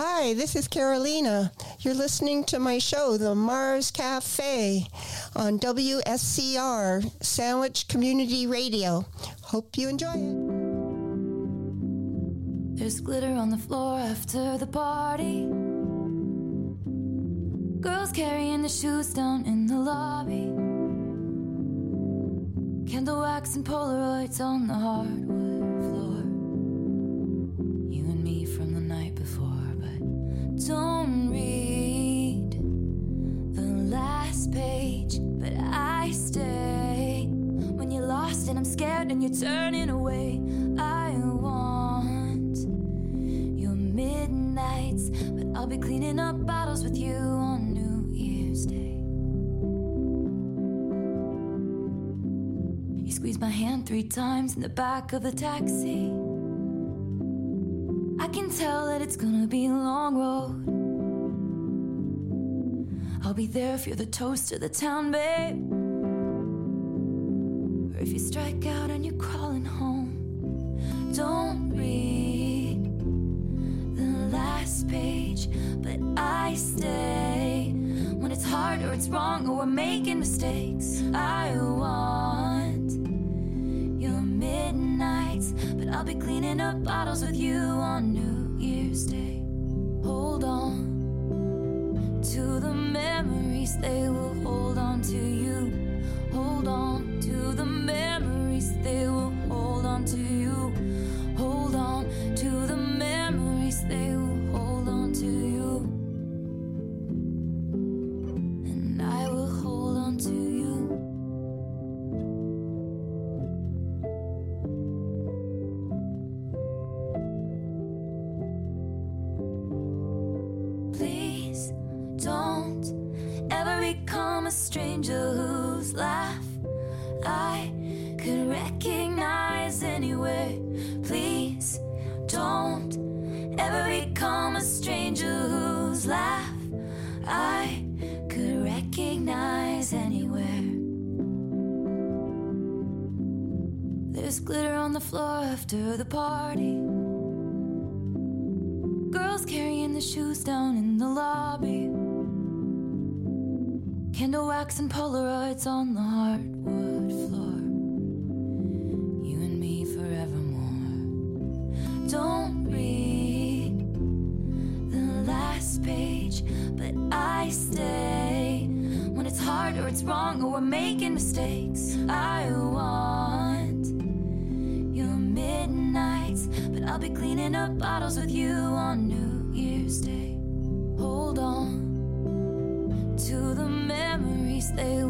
Hi, this is Carolina. You're listening to my show, The Mars Cafe, on WSCR, Sandwich Community Radio. Hope you enjoy it. There's glitter on the floor after the party. Girls carrying the shoes down in the lobby. Candle wax and Polaroids on the hardwood scared and you're turning away. I want your midnights, but I'll be cleaning up bottles with you on New Year's Day. You squeezed my hand three times in the back of the taxi. I can tell that it's gonna be a long road. I'll be there if you're the toast of the town, babe. Or if you strike out and you're crawling home. Don't read the last page, but I stay when it's hard or it's wrong or we're making mistakes. I want your midnights, but I'll be cleaning up bottles with you on New Year's Day. Hold on to the memories, they will hold on to you. Hold on to the memories, they will hold on to you. Hold on to the memories, they will hold on to you. And I will hold on to you. Please don't ever become a stranger whose laugh I could recognize anywhere. Please don't ever become a stranger whose laugh I could recognize anywhere. There's glitter on the floor after the party. Girls carrying the shoes down in the lobby. Candle wax and Polaroids on the hardwood it's wrong or we're making mistakes. I want your midnights, but I'll be cleaning up bottles with you on New Year's Day. Hold on to the memories, they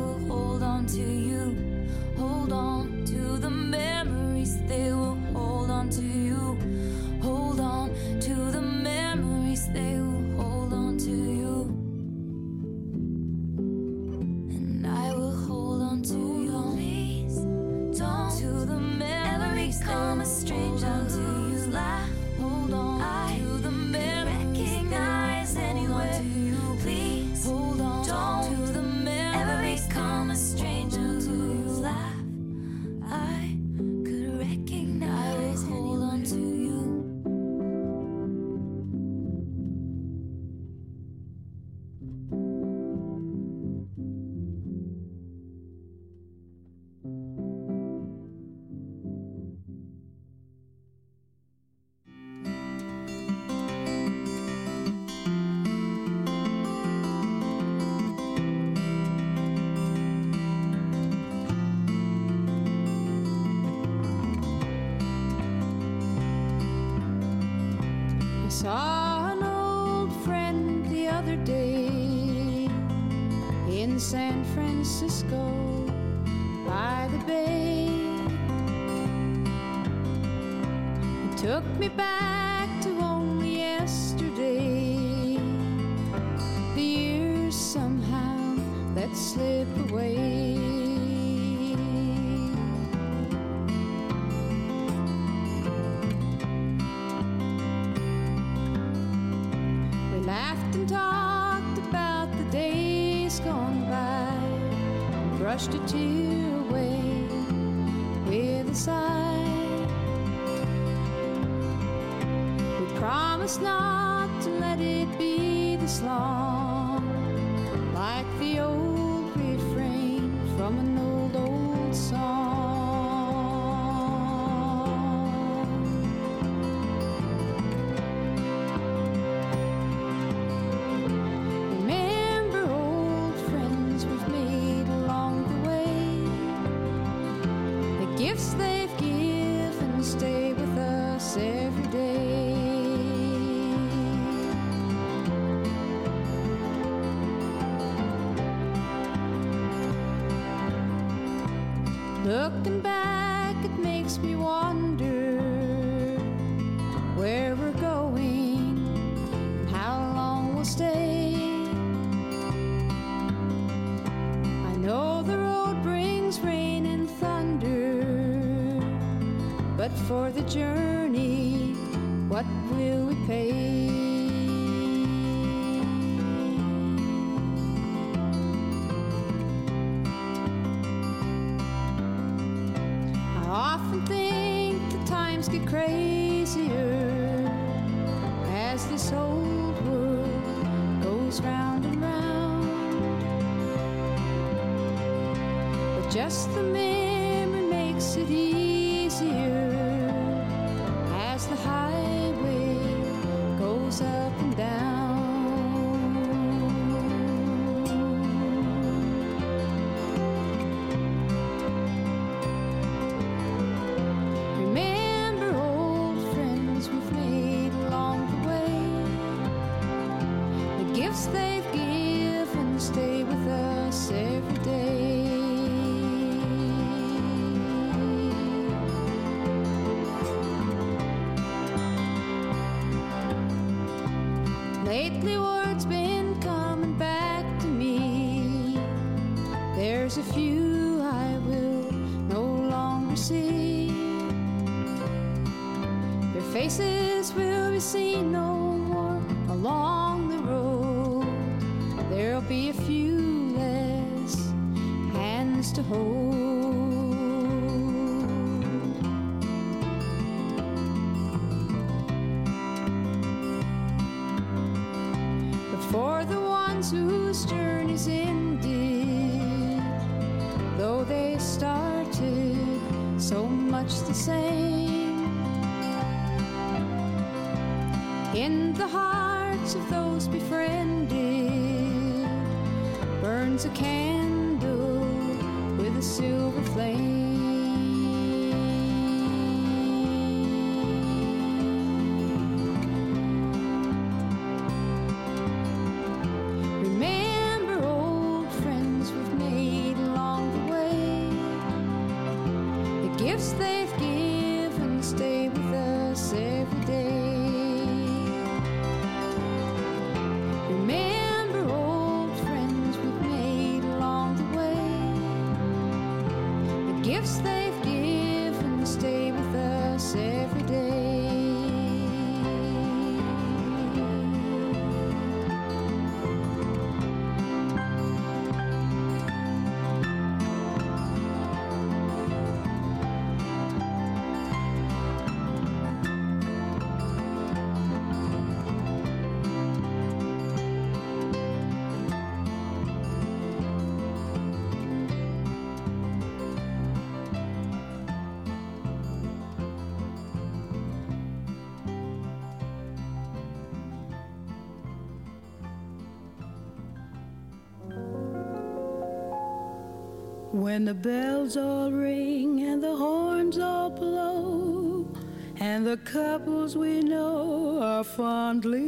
But for the journey, what will we pay? to care. When the bells all ring and the horns all blow, and the couples we know are fondly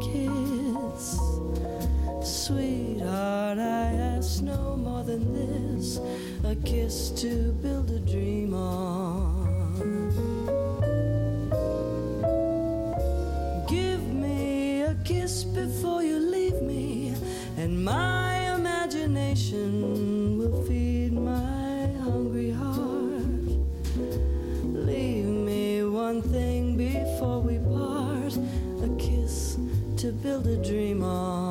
Kiss. Sweetheart, I ask no more than this a kiss to build a dream on. Give me a kiss before you leave me, and my build a dream on.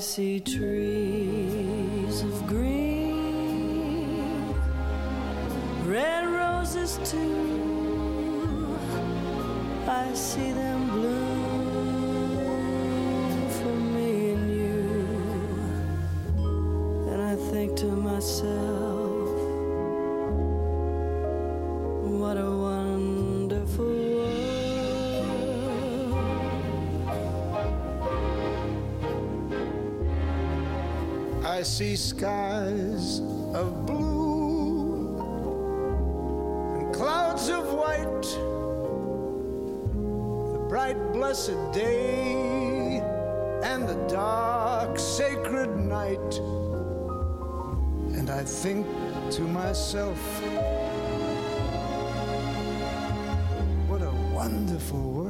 See trees of green, red roses too. I see them I see skies of blue and clouds of white. The bright, blessed day and the dark, sacred night. And I think to myself, what a wonderful world.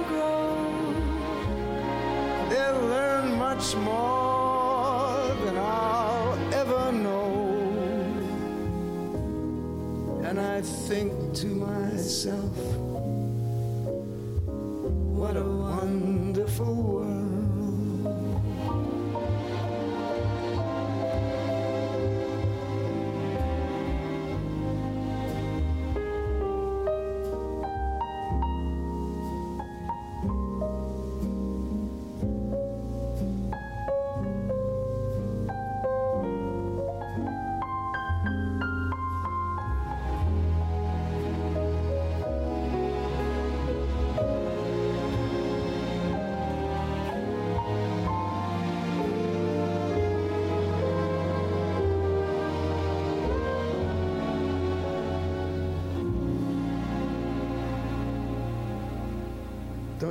much more than I'll ever know. And I think to myself,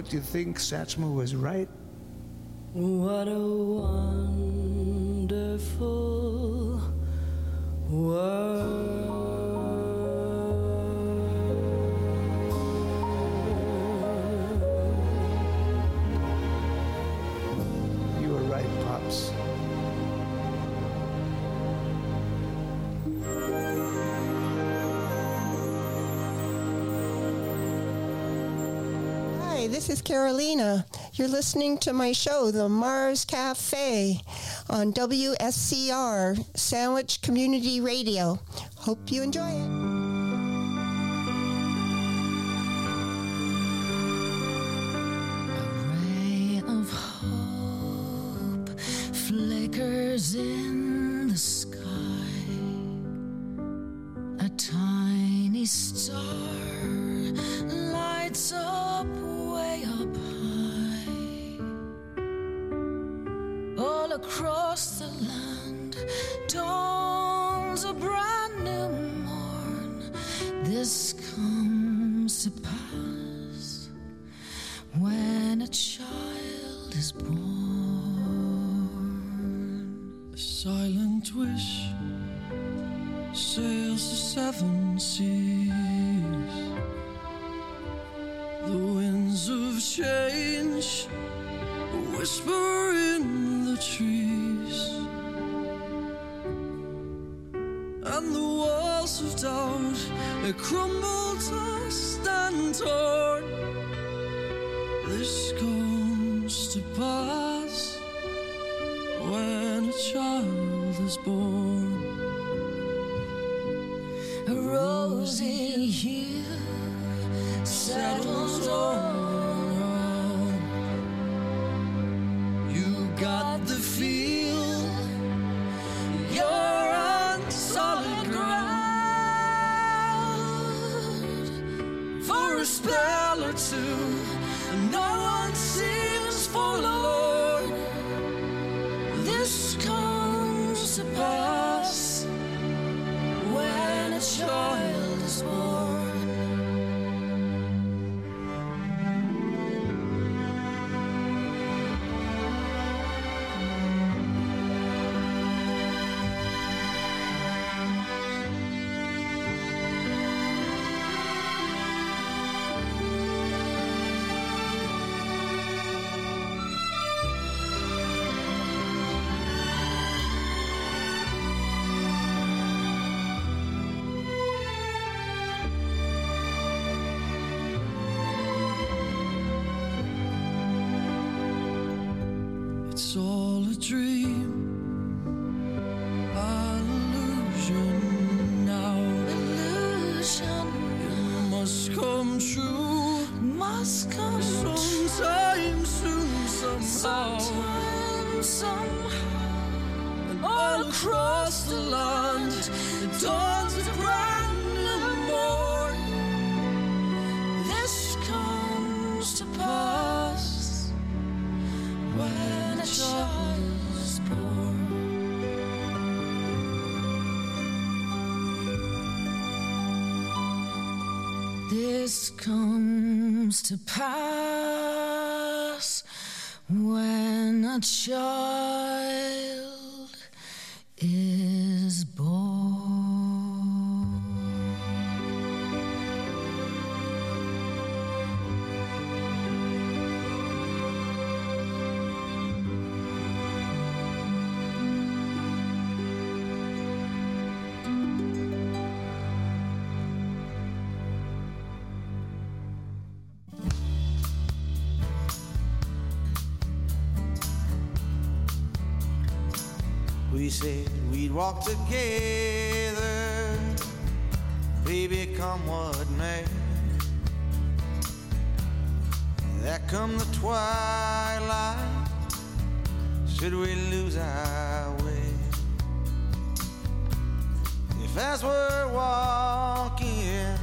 Don't you think Satchmo was right? What a. Carolina. You're listening to my show, The Mars Cafe, on WSCR, Sandwich Community Radio. Hope you enjoy it. in to pass when a child said we'd walk together, baby, come what may. There come the twilight, should we lose our way? If as we're walking,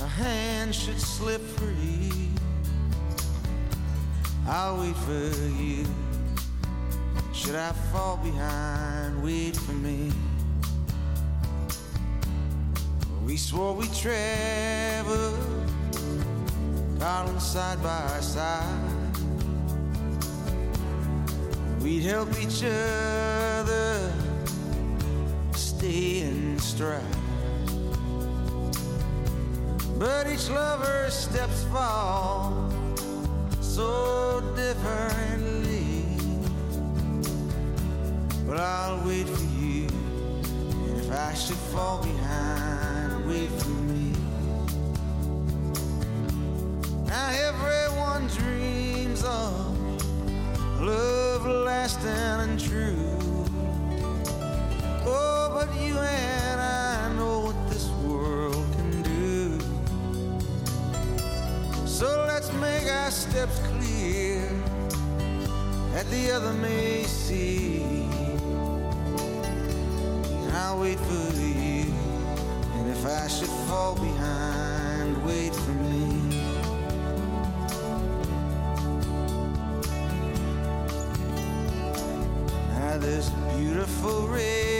a hand should slip free, I'll wait for you. Should I fall behind, wait for me? We swore we'd travel, darling, side by side. We'd help each other stay in stride. But each lover's steps fall so differently. But I'll wait for you. And if I should fall behind, wait for me. Now everyone dreams of love lasting and true. Oh, but you and I know what this world can do. So let's make our steps clear that the other may see. Wait for you. And if I should fall behind, wait for me. Now there's a beautiful river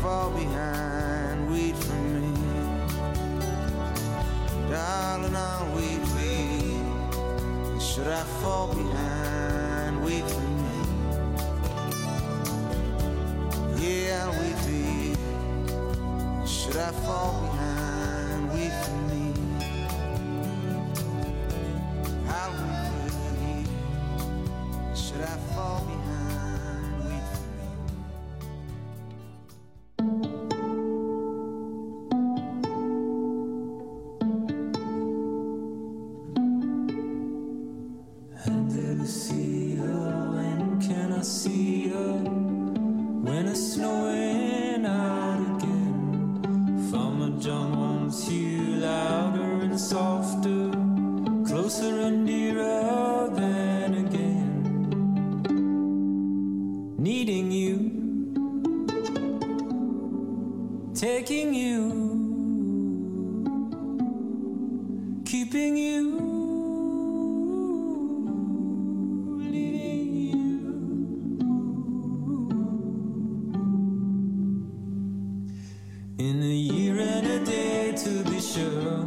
fall behind, In a year and a day to be sure.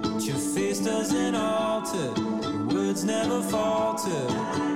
But your face doesn't alter, your words never falter.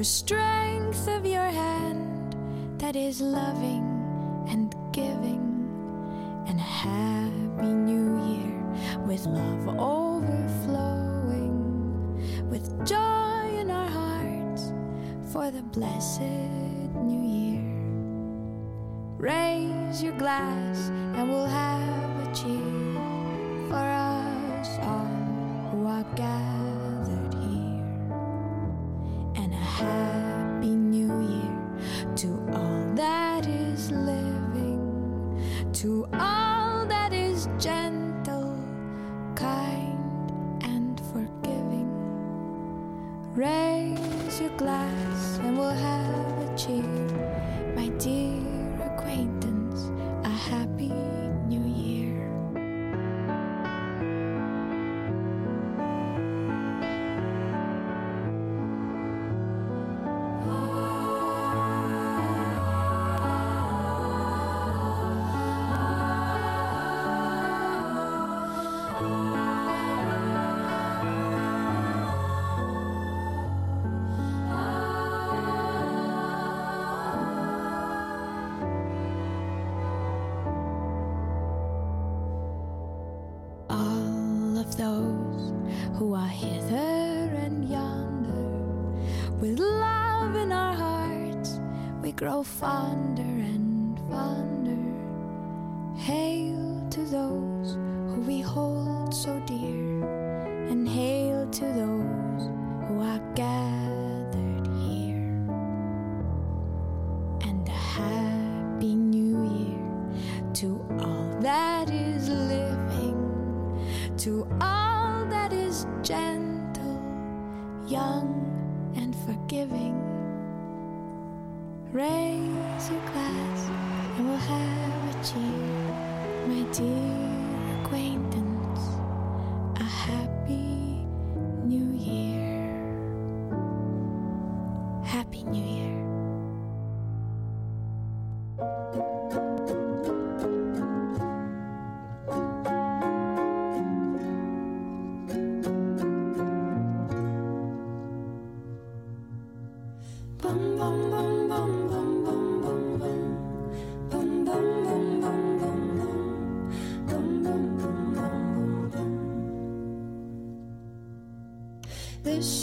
for strength of your hand that is loving and giving. And a happy new year with love overflowing, with joy in our hearts for the blessed new year. Raise your glass and we'll have. who are hither and yonder. With love in our hearts, we grow fonder and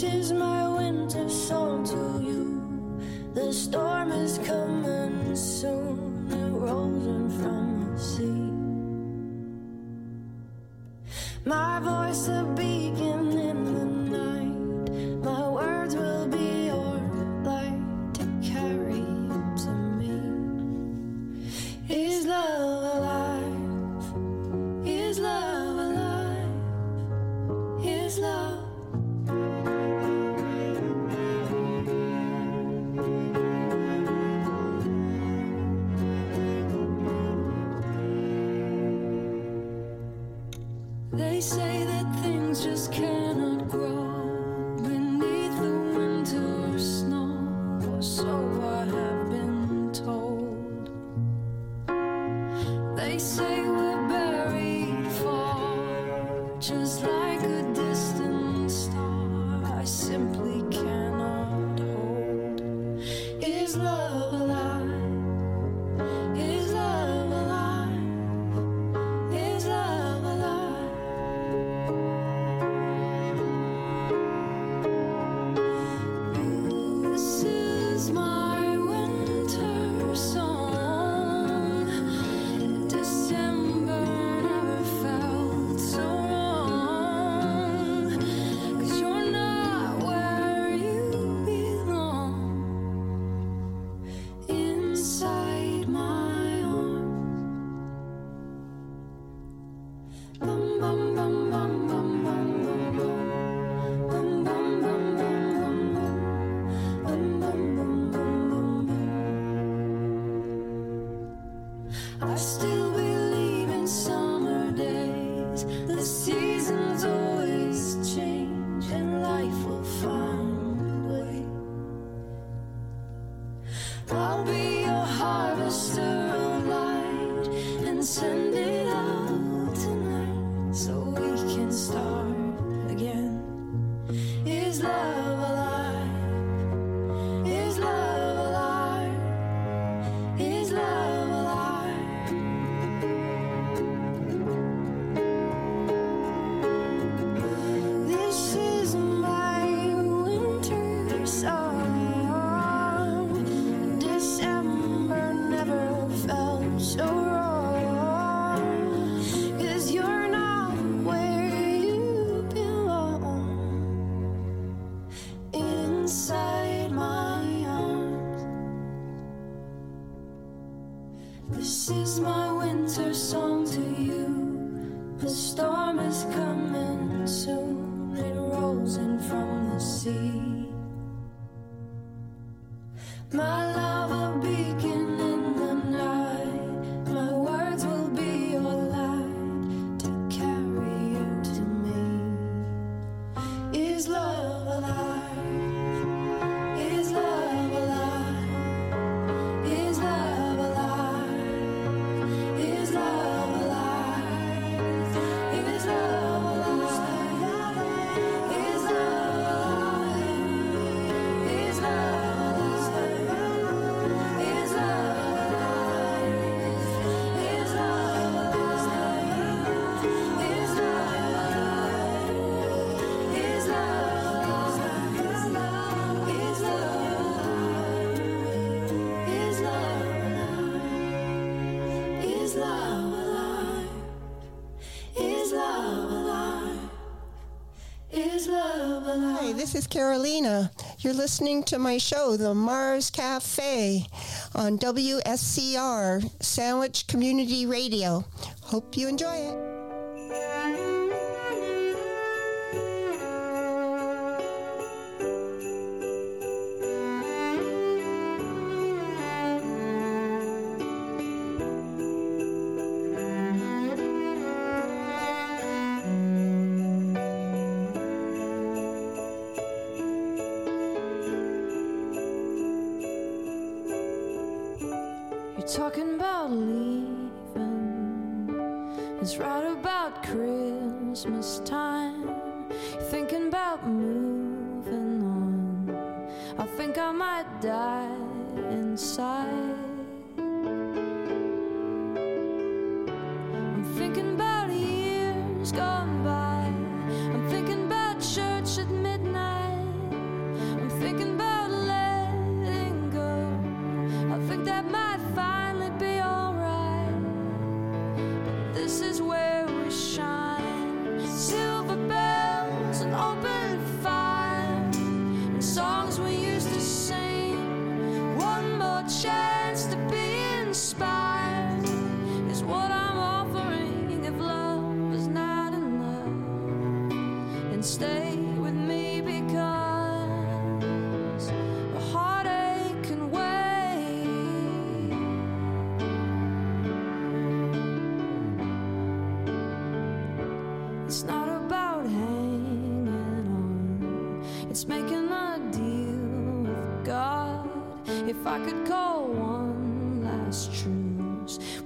This is my winter song to you. The storm is coming soon, it rolls in from the sea. My voice a beacon. This is Carolina. You're listening to my show, The Mars Cafe, on WSCR, Sandwich Community Radio. Hope you enjoy it.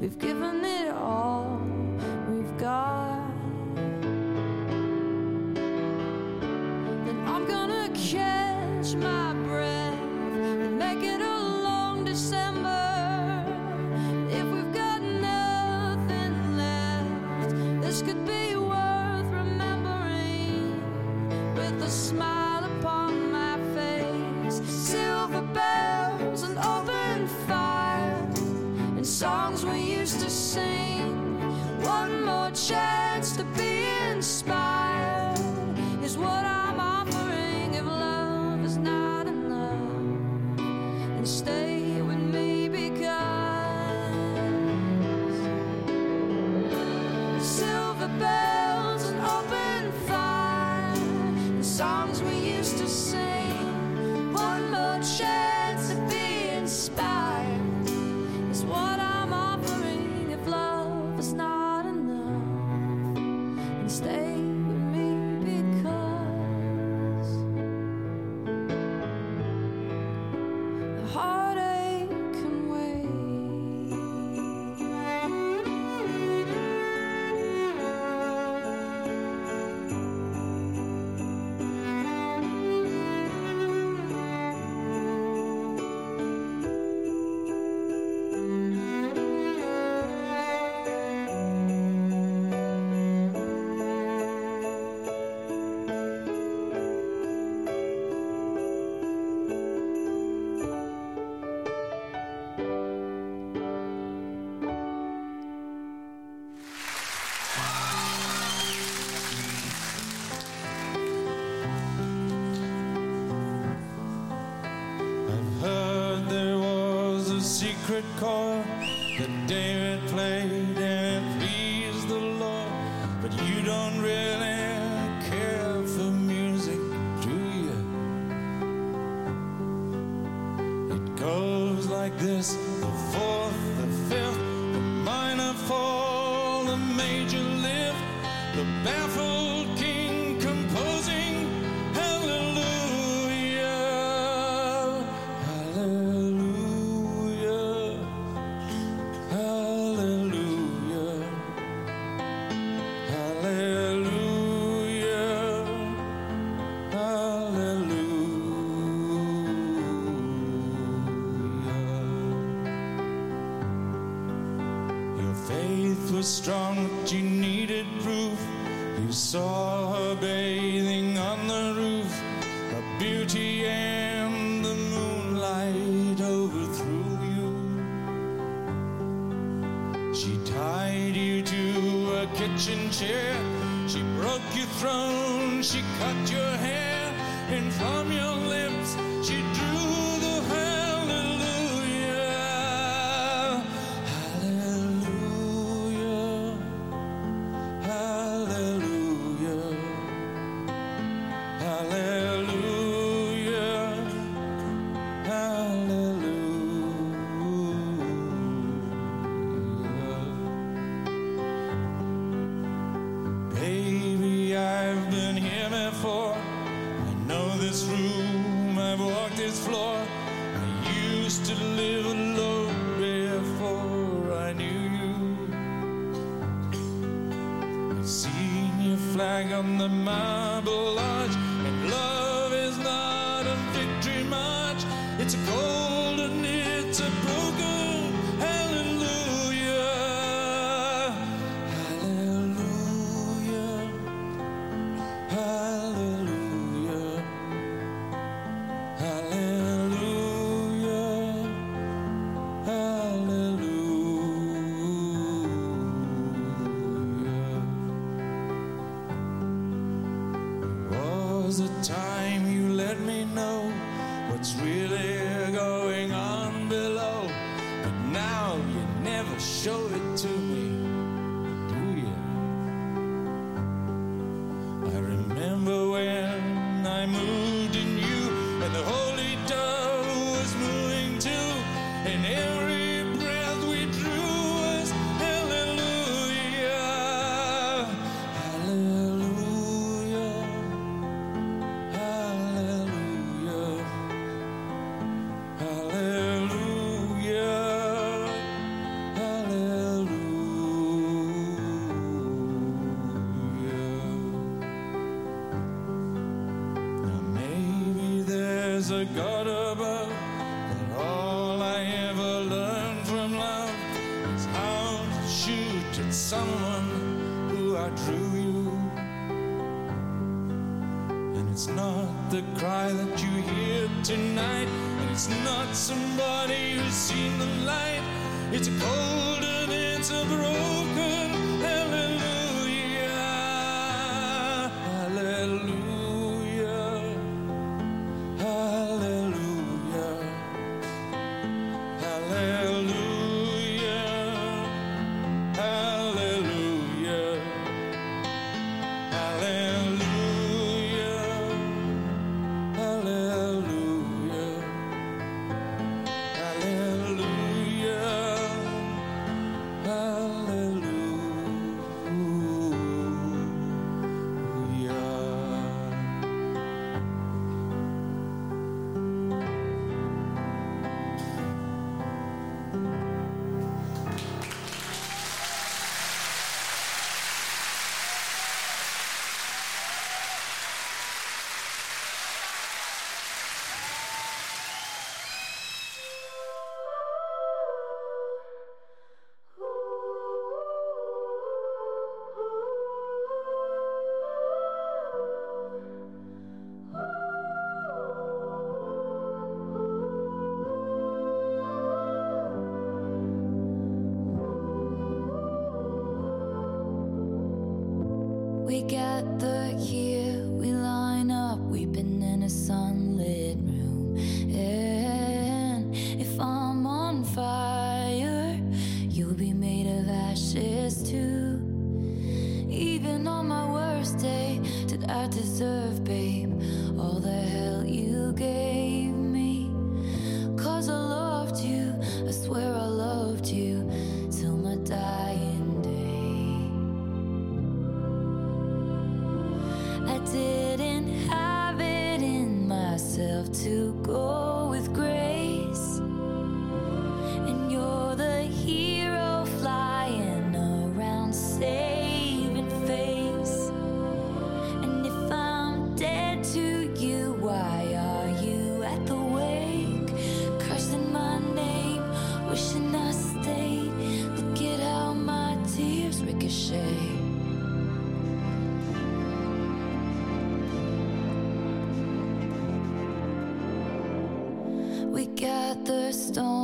We've given it all. secret chord that David played and pleased the Lord, but you don't really It's a cold and it's a shade. We gather stones.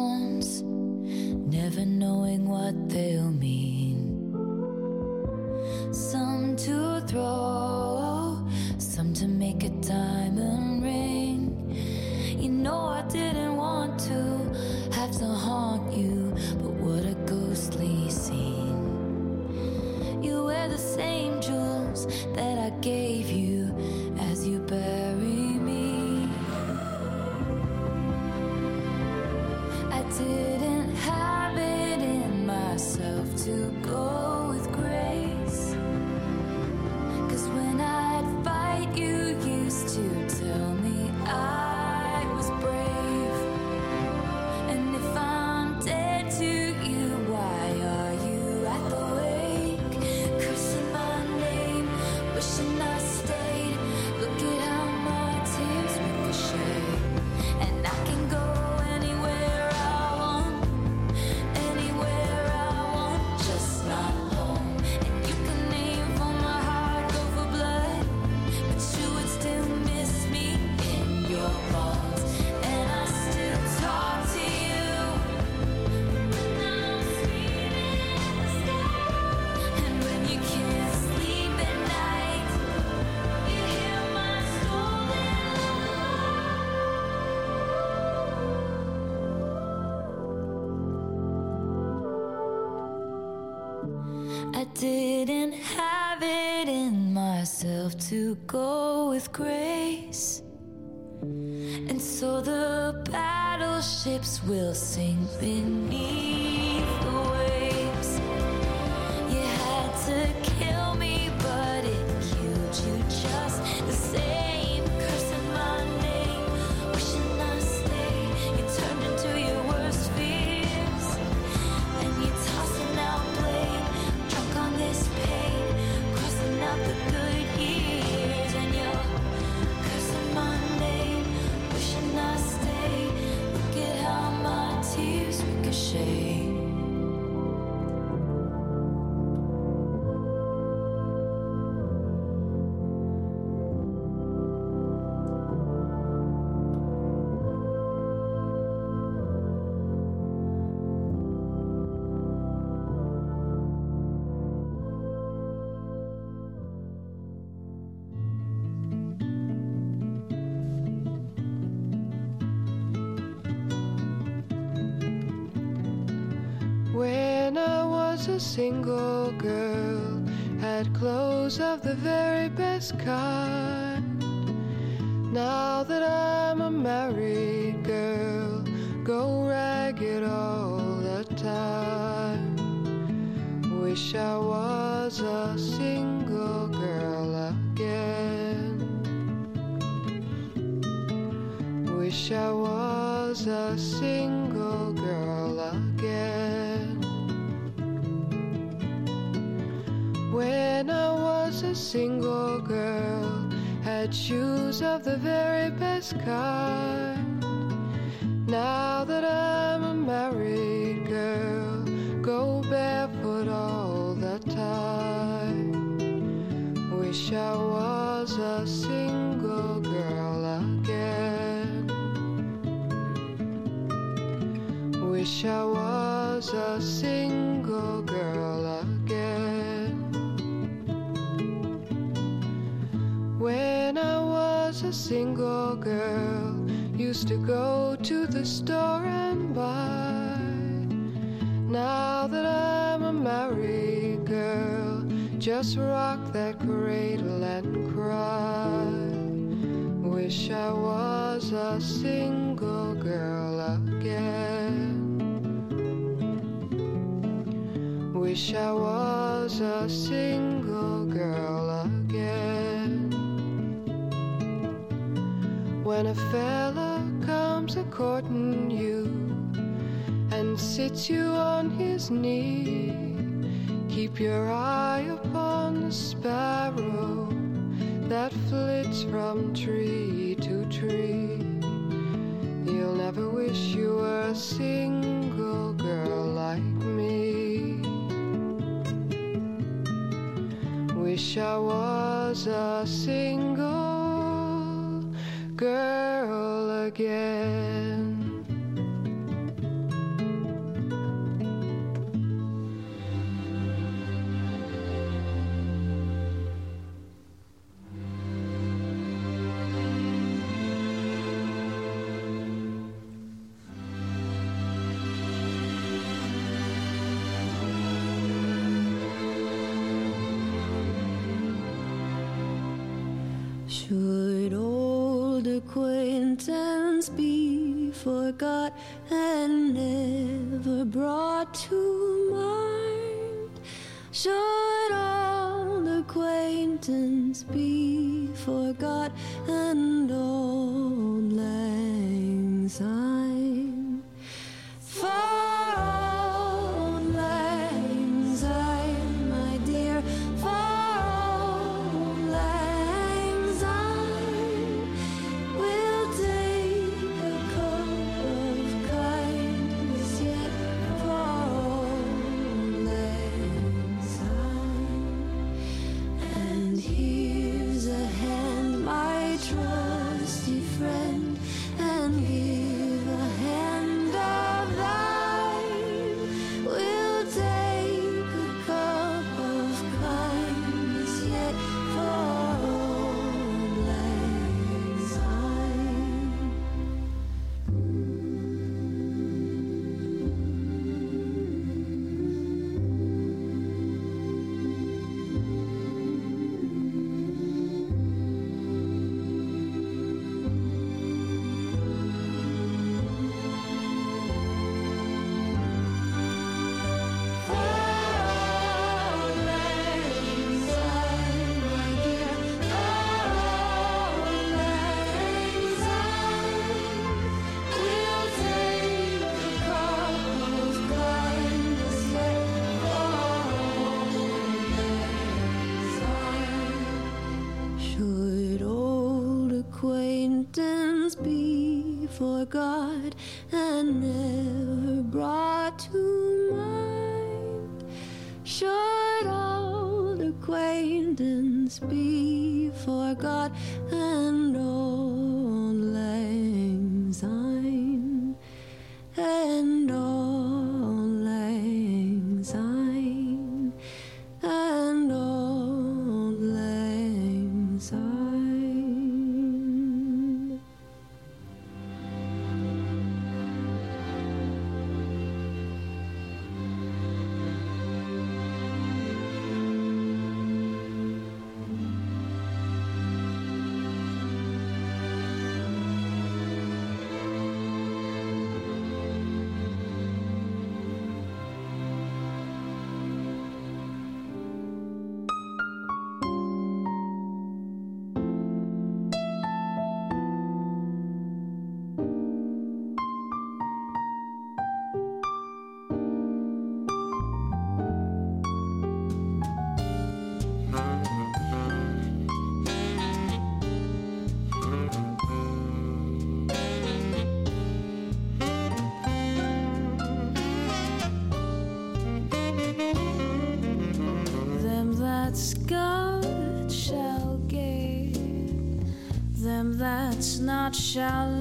a single girl, had clothes of the very best kind. the very best kind. Now that I'm a married girl, go barefoot all the time. Wish I was a single girl again. Wish I was a single girl again. a single girl used to go to the store and buy. Now that I'm a married girl, just rock that cradle and cry. Wish I was a single girl again. Wish I was a single girl When a fella comes a courting you and sits you on his knee, keep your eye upon the sparrow that flits from tree to tree. You'll never wish you were a single girl like me. Wish I was a single girl again. Not shall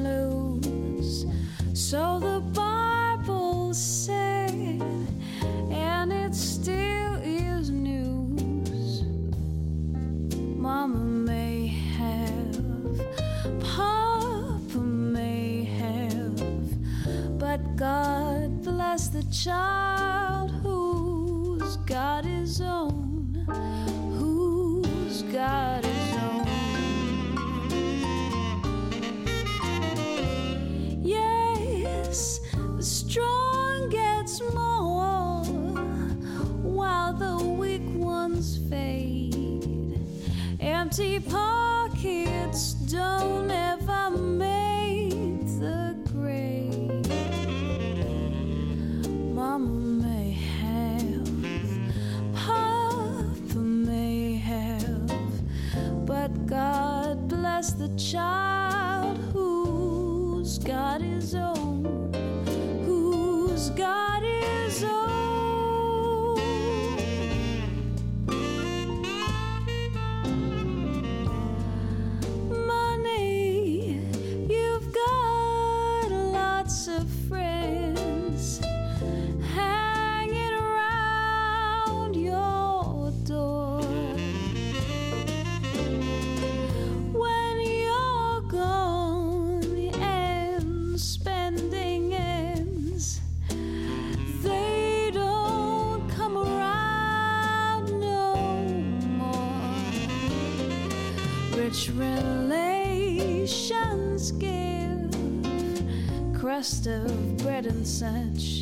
the child who's got his own. crust of bread and such.